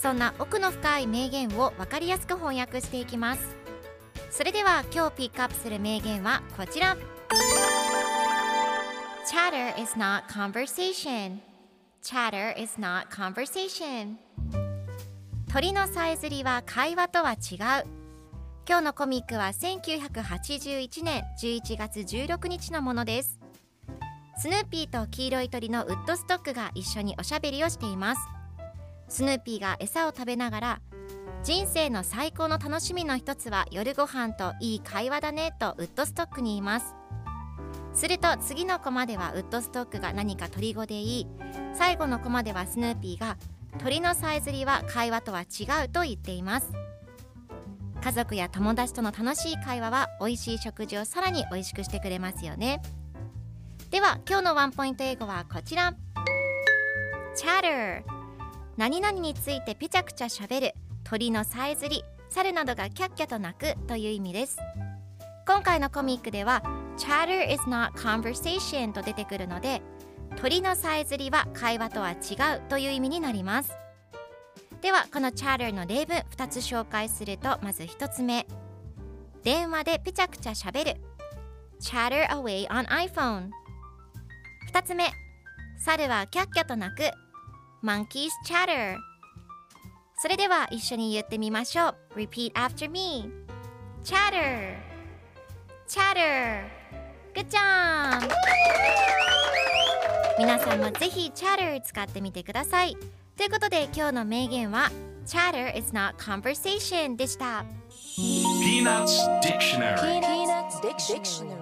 そんな奥の深い名言を分かりやすく翻訳していきます。それでは今日ピックアップする名言はこちら。Chatter is not conversation. Chatter is not conversation. 鳥のさえずりは会話とは違う。今日のコミックは1981年11月16日のものです。スヌーピーと黄色い鳥のウッドストックが一緒におしゃべりをしています。スヌーピーが餌を食べながら人生の最高の楽しみの一つは夜ご飯といい会話だねとウッドストックに言います。すると次のコマではウッドストックが何か鳥語で言い最後のコマではスヌーピーが鳥のさえずりは会話とは違うと言っています。家族や友達との楽しい会話は美味しい食事をさらに美味しくしてくれますよね。では今日のワンポイント英語はこちら。Chatter 何々についてぺちゃくちゃしゃべる鳥のさえずり猿などがキャッキャと鳴くという意味です。今回のコミックでは Chatter is not conversation と出てくるので鳥のさえずりは会話とは違うという意味になります。ではこの Chatter の例文2つ紹介するとまず1つ目。電話でぺちゃくちゃしゃべる。Chatter away on iPhone 2つ目。猿はキャッキャと鳴く。Monkeys chatter それでは一緒に言ってみましょう Repeat after me Chatter Chatter Good job 皆さんもぜひ Chatter 使ってみてくださいということで今日の名言は Chatter is not conversation でした Peanuts Dictionary Peanuts Dictionary.